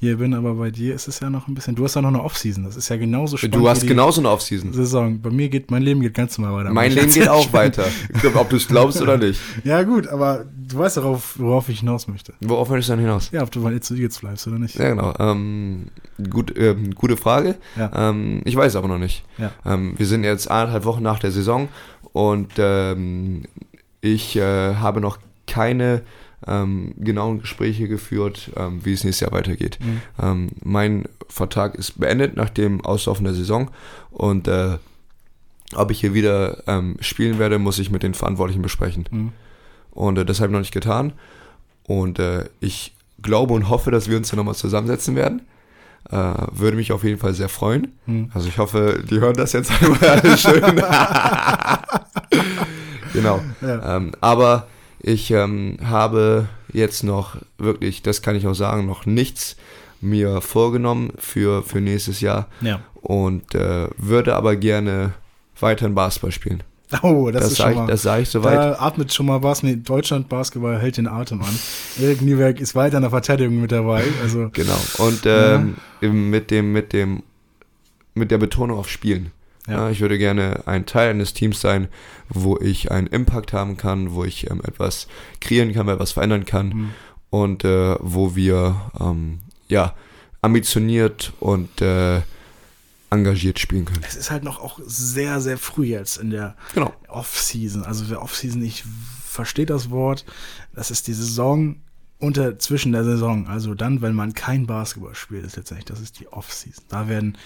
hier bin, aber bei dir ist es ja noch ein bisschen. Du hast ja noch eine Offseason. Das ist ja genauso spannend. Du hast genauso eine Offseason. Saison. Bei mir geht, mein Leben geht ganz normal weiter. Mein Leben geht auch weiter. Ob du es glaubst oder nicht. Ja, gut, aber du weißt darauf, worauf ich hinaus möchte. Worauf möchtest du dann hinaus? Ja, ob du mal jetzt, jetzt bleibst oder nicht. Ja, genau. Ähm, gut, äh, gute Frage. Ja. Ähm, ich weiß aber noch nicht. Ja. Ähm, wir sind jetzt anderthalb Wochen nach der Saison und ähm, ich äh, habe noch keine ähm, genauen Gespräche geführt, ähm, wie es nächstes Jahr weitergeht. Mhm. Ähm, mein Vertrag ist beendet nach dem Auslaufen der Saison und äh, ob ich hier wieder ähm, spielen werde, muss ich mit den Verantwortlichen besprechen. Mhm. Und äh, das habe ich noch nicht getan. Und äh, ich glaube und hoffe, dass wir uns dann nochmal zusammensetzen werden. Äh, würde mich auf jeden Fall sehr freuen. Mhm. Also ich hoffe, die hören das jetzt alle schön. genau. Ja. Ähm, aber ich ähm, habe jetzt noch wirklich, das kann ich auch sagen, noch nichts mir vorgenommen für, für nächstes Jahr. Ja. Und äh, würde aber gerne weiterhin Basketball spielen. Oh, das, das ist schon ich, mal. Das sage ich soweit. Da atmet schon mal was. Nee, Deutschland Basketball hält den Atem an. Erik Nieberg ist weiter in der Verteidigung mit dabei. Also, genau. Und ähm, ja. mit dem, mit dem, mit der Betonung auf Spielen. Ja. ich würde gerne ein Teil eines Teams sein, wo ich einen Impact haben kann, wo ich ähm, etwas kreieren kann, etwas verändern kann mhm. und äh, wo wir ähm, ja ambitioniert und äh, engagiert spielen können. Es ist halt noch auch sehr, sehr früh jetzt in der genau. Off-Season. Also der Off-Season, ich verstehe das Wort, das ist die Saison unter zwischen der Saison, also dann, wenn man kein Basketball spielt, ist letztendlich, das ist die Off-Season. Da werden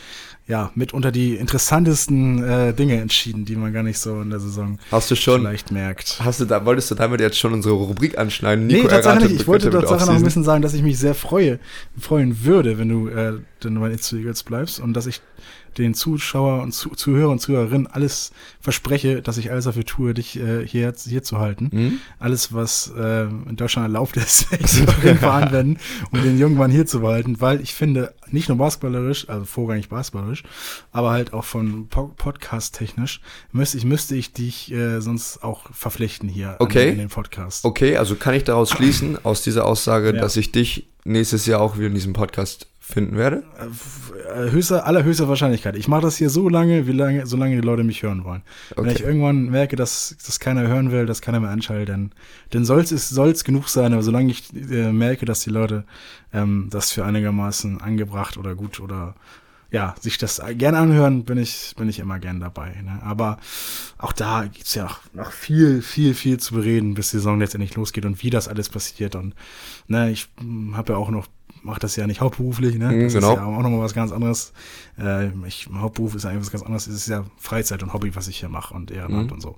ja mitunter die interessantesten äh, Dinge entschieden, die man gar nicht so in der Saison hast du schon, vielleicht merkt. Hast du da, wolltest du damit jetzt schon unsere Rubrik anschneiden? Nico nee, tatsächlich nicht. Ich wollte tatsächlich noch ein bisschen sagen, dass ich mich sehr freue, freuen würde, wenn du äh, dann bei Eagles bleibst und dass ich den Zuschauer und Zu Zuhörer und Zuhörerinnen alles verspreche, dass ich alles dafür tue, dich äh, hier, hier zu halten. Mhm. Alles, was äh, in Deutschland erlaubt ist, anwenden, um den jungen Mann hier zu behalten, weil ich finde, nicht nur basketballerisch, also vorrangig basketballerisch, aber halt auch von po Podcast-technisch, müsste ich, müsste ich dich äh, sonst auch verpflichten hier okay. in den Podcast. Okay, also kann ich daraus schließen, aus dieser Aussage, ja. dass ich dich nächstes Jahr auch wieder in diesem Podcast finden werde? Äh, höchster, allerhöchster Wahrscheinlichkeit. Ich mache das hier so lange, wie lange, solange die Leute mich hören wollen. Okay. Wenn ich irgendwann merke, dass das keiner hören will, dass keiner mehr anschaltet, dann, dann soll es soll's genug sein. Aber solange ich äh, merke, dass die Leute ähm, das für einigermaßen angebracht oder gut oder ja, sich das gerne anhören, bin ich, bin ich immer gern dabei. Ne? Aber auch da gibt's ja noch viel, viel, viel zu bereden, bis die Saison letztendlich losgeht und wie das alles passiert. Und ne, ich hm, habe ja auch noch mache das ja nicht hauptberuflich, ne? Mhm, das genau. ist ja auch nochmal was ganz anderes. Äh, ich, Hauptberuf ist eigentlich was ganz anderes. Es ist ja Freizeit und Hobby, was ich hier mache und Ehrenamt mhm. und so.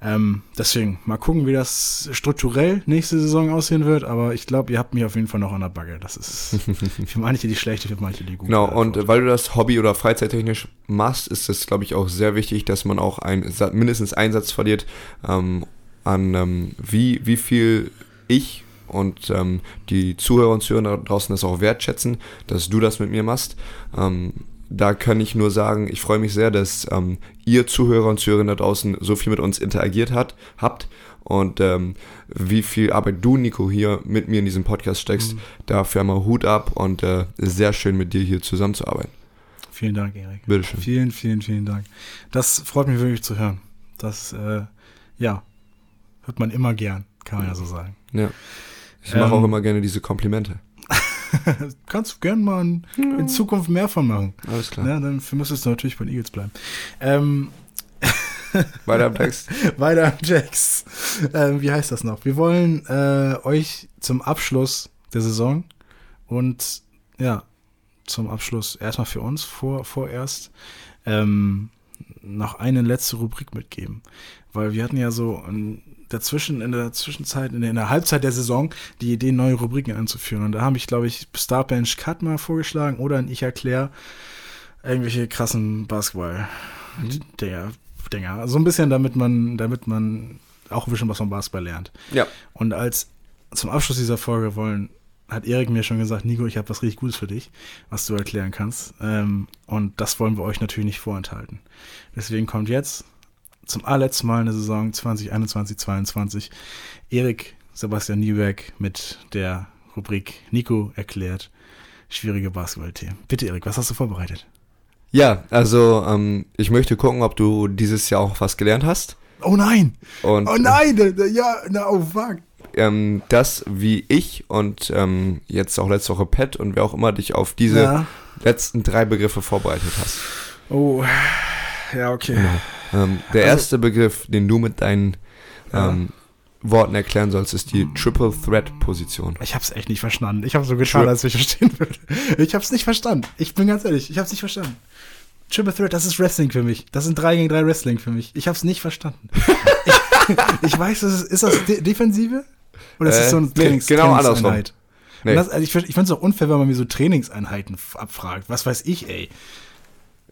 Ähm, deswegen, mal gucken, wie das strukturell nächste Saison aussehen wird, aber ich glaube, ihr habt mich auf jeden Fall noch an der Bagge. Das ist für manche die schlechte, für manche die gute. Genau, und Antwort. weil du das Hobby- oder Freizeittechnisch machst, ist es, glaube ich, auch sehr wichtig, dass man auch ein, mindestens einen Satz verliert ähm, an ähm, wie, wie viel ich und ähm, die Zuhörer und Zuhörer draußen das auch wertschätzen, dass du das mit mir machst. Ähm, da kann ich nur sagen, ich freue mich sehr, dass ähm, ihr Zuhörer und Zuhörerinnen da draußen so viel mit uns interagiert hat, habt und ähm, wie viel Arbeit du, Nico, hier mit mir in diesem Podcast steckst. Mhm. Dafür einmal Hut ab und äh, sehr schön mit dir hier zusammenzuarbeiten. Vielen Dank, Erik. Bitteschön. Vielen, vielen, vielen Dank. Das freut mich wirklich zu hören. Das, äh, ja, hört man immer gern, kann man ja so sagen. Ja. Ich mache Ähm, auch immer gerne diese Komplimente. Kannst du gern mal in, in Zukunft mehr von machen. Alles klar. Ja, dann müsstest du natürlich bei den Eagles bleiben. Ähm, Weiter am Text. weiter am Jacks. Ähm, wie heißt das noch? Wir wollen äh, euch zum Abschluss der Saison und ja, zum Abschluss erstmal für uns vor, vorerst ähm, noch eine letzte Rubrik mitgeben. Weil wir hatten ja so in dazwischen, in der Zwischenzeit, in der, in der Halbzeit der Saison, die Idee, neue Rubriken einzuführen. Und da habe ich, glaube ich, Starbench Cut mal vorgeschlagen oder ein Ich erkläre irgendwelche krassen Basketball. Der Dinger. So ein bisschen, damit man, damit man auch ein bisschen was vom Basketball lernt. Ja. Und als zum Abschluss dieser Folge wollen, hat Erik mir schon gesagt, Nico, ich habe was richtig Gutes für dich, was du erklären kannst. Ähm, und das wollen wir euch natürlich nicht vorenthalten. Deswegen kommt jetzt zum allerletzten Mal in der Saison 2021-22 Erik Sebastian Niebeck mit der Rubrik Nico erklärt schwierige Basketballthemen. Bitte, Erik, was hast du vorbereitet? Ja, also ähm, ich möchte gucken, ob du dieses Jahr auch was gelernt hast. Oh nein! Und Oh nein! da- Ja, na, oh fuck! ähm, das, wie ich und ähm, jetzt auch letzte Woche Pat und wer auch immer dich auf diese Ja. letzten drei Begriffe vorbereitet hast. Oh, ja, okay. Ähm, der Also- erste Begriff, den du mit deinen ähm, Worten erklären sollst, ist die Triple Threat Position. Ich hab's echt nicht verstanden. Ich habe so getan, Tri- als ich verstehen würde. Ich hab's nicht verstanden. Ich bin ganz ehrlich, ich hab's nicht verstanden. Triple Threat, das ist Wrestling für mich. Das sind 3 gegen 3 Wrestling für mich. Ich hab's nicht verstanden. ich, ich weiß, das ist, ist das De Defensive? Oder ist das Äh, so eine nee, Trainings genau andersrum. Trainingseinheit? Nee. Das, also ich ich finde es auch unfair, wenn man mir so Trainingseinheiten abfragt. Was weiß ich, ey.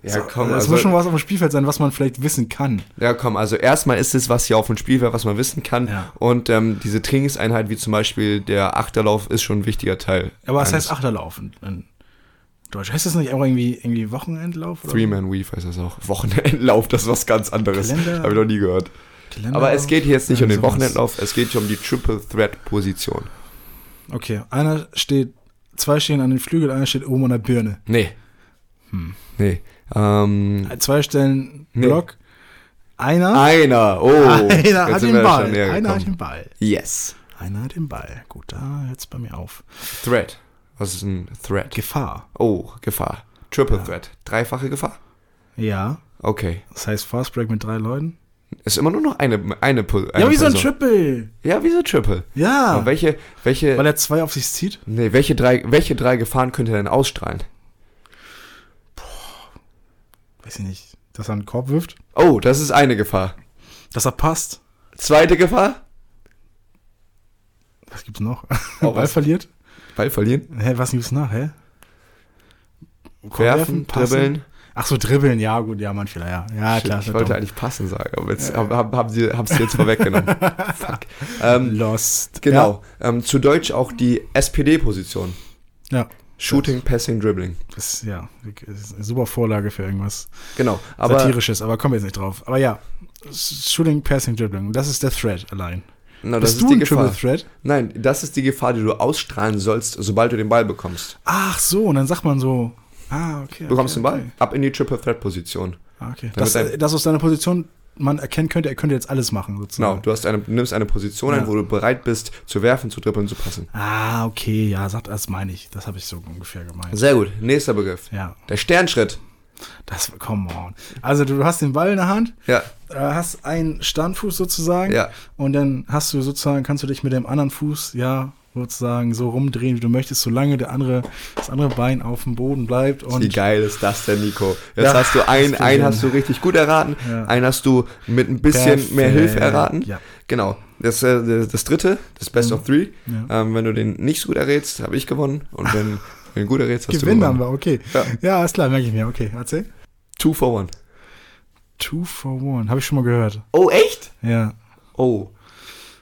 Ja, komm, das also, muss schon was auf dem Spielfeld sein, was man vielleicht wissen kann. ja, komm, also erstmal ist es, was hier auf dem Spiel wäre, was man wissen kann. Ja. Und ähm, diese Trainingseinheit, wie zum Beispiel der Achterlauf, ist schon ein wichtiger Teil. Aber was heißt Achterlauf in, in Deutsch? Heißt das nicht auch irgendwie, irgendwie Wochenendlauf? Three-Man-Weave heißt das auch. Wochenendlauf, das ist was ganz anderes. Habe ich noch nie gehört. Kalender- Aber es geht hier jetzt nicht um den sowas. Wochenendlauf, es geht hier um die Triple Threat Position. Okay, einer steht, zwei stehen an den Flügeln, einer steht oben an der Birne. Nee. Nee. Ähm, Zwei stellen Nee. Block. Einer, einer. Oh. einer hat den Ball. Einer hat gekommen. den Ball. Yes. Einer hat den Ball. Gut, da hört es bei mir auf. Threat. Was ist ein Threat? Gefahr. Oh, Gefahr. Triple Threat. Dreifache Gefahr? Ja, Okay. das heißt Fast Break mit drei Leuten. Ist immer nur noch eine, eine, eine ja, wie so ein. Triple. Ja, wie so ein Triple. Ja, Aber welche, welche, weil er zwei auf sich zieht. nee, welche drei, welche drei Gefahren könnte er denn ausstrahlen? Weiß ich nicht. Dass er einen Korb wirft. Oh, das ist eine Gefahr. Dass er passt. Zweite Gefahr? Was gibt's noch? Oh, Ball was? verliert. Ball verlieren. Hä, was gibt's nach, hä? Korb Werfen, passen? dribbeln. Ach so, dribbeln, ja, gut, ja, manchmal, ja. Ja, klar. ich wollte dumm. eigentlich passen sagen, aber jetzt hab, hab, haben sie haben sie jetzt vorweggenommen. Fuck. Ähm, Lost. genau. Ähm, zu Deutsch auch die SPD-Position. Ja. Shooting, Passing, Dribbling. Das ist, ja, das ist eine super Vorlage für irgendwas Genau. Aber Satirisches, aber kommen wir jetzt nicht drauf. Aber ja, Shooting, Passing, Dribbling, das ist der Thread allein. na, das Bist ist du die Gefahr. Triple Threat? Nein, das ist die Gefahr, die du ausstrahlen sollst, sobald du den Ball bekommst. Ach so, und dann sagt man so, ah, okay. Du bekommst okay, den Ball, Okay. ab in die Triple Threat Position. Ah, okay. Das, das aus deiner Position man erkennen könnte, er könnte jetzt alles machen, Genau, sozusagen. du hast eine, nimmst eine Position Ja. ein, wo du bereit bist zu werfen, zu dribbeln, zu passen. Ah, okay, ja, sagt, das meine ich. Das habe ich so ungefähr gemeint. Sehr gut. Nächster Begriff. Ja, Der Sternschritt. das, come on. Also du hast den Ball in der Hand, Ja, äh, hast einen Standfuß sozusagen ja. und dann hast du sozusagen, kannst du dich mit dem anderen Fuß, ja, sozusagen so rumdrehen, wie du möchtest, solange der andere, das andere Bein auf dem Boden bleibt und Wie geil ist das denn, Nico? Jetzt Ja, hast du ein, das ein bin ich. hast du richtig gut erraten, Ja. einen hast du mit ein bisschen mehr Perfekt. Hilfe erraten. Ja. Genau. Das, äh, das, das dritte, das Best of Three. Ähm, wenn du den nicht so gut errätst, habe ich gewonnen. Und wenn wenn du gut errätst, hast Gewinn du haben gewonnen. wir, okay. Ja. Ja, ist klar, merke ich mir. Okay, erzähl. Two for one. Two for one, habe ich schon mal gehört. Oh, echt? Ja. Oh.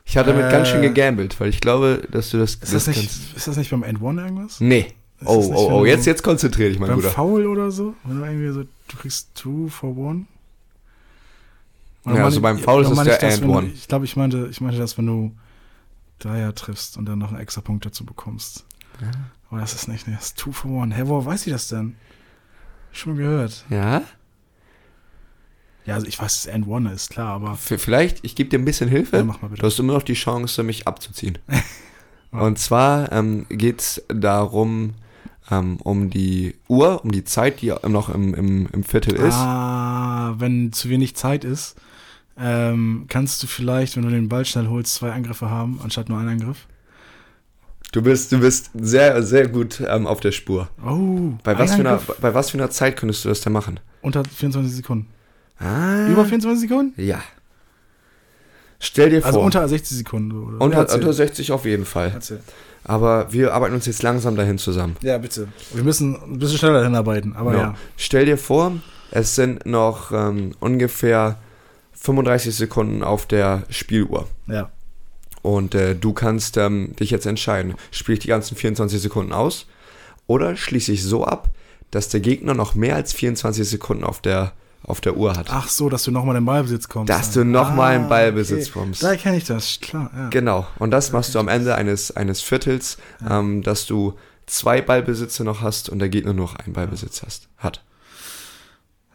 Ich hatte damit Äh, ganz schön gegambelt, weil ich glaube, dass du das. Ist das, nicht, ist das nicht beim End One irgendwas? Nee. Ist Oh, das oh, oh, du jetzt, jetzt konzentrier dich, mein beim Bruder. Foul oder so? Wenn du irgendwie so, du kriegst two for one? Ja, also beim Foul ist oder es der das, and wenn du- one. Ich glaube, ich meinte, ich meinte das, wenn du Dreier triffst und dann noch einen extra Punkt dazu bekommst. Ja. Aber das ist nicht, nee, das ist two for one. Hä, woher weiß ich das denn? Schon gehört. Ja? Ja, also ich weiß, dass And One ist, klar, aber. Vielleicht, ich gebe dir ein bisschen Hilfe. Ja, mach mal bitte. Du hast immer noch die Chance, mich abzuziehen. Und zwar ähm, geht es darum, ähm, um die Uhr, um die Zeit, die noch im, im, im Viertel ist. Ah, wenn zu wenig Zeit ist, ähm, kannst du vielleicht, wenn du den Ball schnell holst, zwei Angriffe haben, anstatt nur einen Angriff? Du bist, du bist sehr, sehr gut ähm, auf der Spur. Oh, Bei was, für einer, bei was für einer Zeit könntest du das denn machen? Unter 24 Sekunden. Ah. Über 24 Sekunden? Ja. Stell dir Also vor. unter 60 Sekunden. Oder? unter, erzähl. unter 60 auf jeden Fall. Erzähl. Aber wir arbeiten uns jetzt langsam dahin zusammen. Ja, bitte. Wir müssen ein bisschen schneller hinarbeiten, aber Genau. ja. Stell dir vor, es sind noch ähm, ungefähr 35 Sekunden auf der Spieluhr. Ja. Und äh, du kannst ähm, dich jetzt entscheiden, spiele ich die ganzen 24 Sekunden aus oder schließe ich so ab, dass der Gegner noch mehr als 24 Sekunden auf der, auf der Uhr hat. Ach so, dass du nochmal in den Ballbesitz kommst. Dass dann. du noch mal in Ah, Ballbesitz okay. kommst. Da kenne ich das, klar. Ja. Genau, und das machst du am Ende eines, eines Viertels, ähm, dass du zwei Ballbesitze noch hast und der Gegner nur noch einen Ballbesitz hast, hat.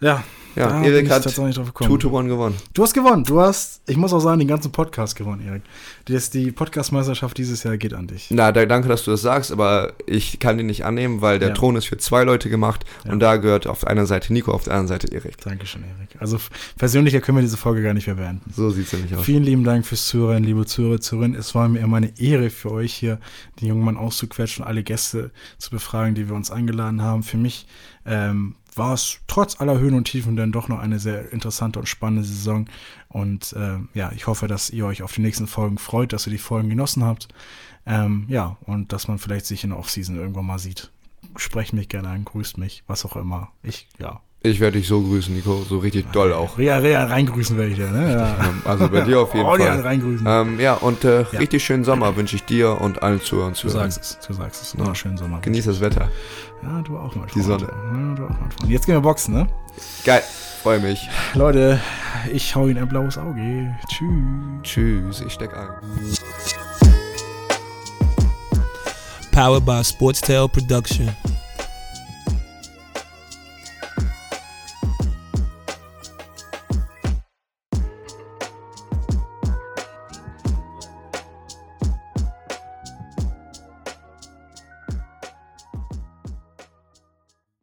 ja. Ja, da Erik hat tatsächlich nicht drauf gekommen. 2 to 1 gewonnen. Du hast gewonnen. Du hast, ich muss auch sagen, den ganzen Podcast gewonnen, Erik. Das, die Podcast-Meisterschaft dieses Jahr geht an dich. Na, da, danke, dass du das sagst, aber ich kann den nicht annehmen, weil der Ja. Thron ist für zwei Leute gemacht Ja. und da gehört auf einer Seite Nico, auf der anderen Seite Erik. Dankeschön, Erik. Also persönlicher können wir diese Folge gar nicht mehr beenden. So sieht's nämlich aus. Vielen lieben Dank fürs Zuhören, liebe Zuhörer, Zuhörerinnen. Es war mir immer eine Ehre für euch hier, den jungen Mann auszuquetschen und alle Gäste zu befragen, die wir uns eingeladen haben. Für mich ähm, war es trotz aller Höhen und Tiefen dann doch noch eine sehr interessante und spannende Saison. Und ähm, ja, ich hoffe, dass ihr euch auf die nächsten Folgen freut, dass ihr die Folgen genossen habt. Ähm, ja, und dass man vielleicht sich in der Offseason irgendwann mal sieht. Sprecht mich gerne an, grüßt mich, was auch immer. Ich, ja. Ich werde dich so grüßen, Nico, so richtig doll auch. Rea, Rea, reingrüßen werde ich dir, ne? Ja. Also bei dir auf jeden oh, ja, Fall. reingrüßen. Ähm, ja, und äh, Ja. richtig schönen Sommer wünsche ich dir und allen Zuhörern. Du sagst es, du sagst es. Noch schönen Sommer. Genieß das Wetter. Ja, du auch mal. Die Sonne. Ja, du auch mal. Freund. Jetzt gehen wir boxen, ne? Geil, freue mich. Leute, ich hau Ihnen ein blaues Auge. Tschüss. Tschüss, ich steck ein. Powered by Sportstail Production.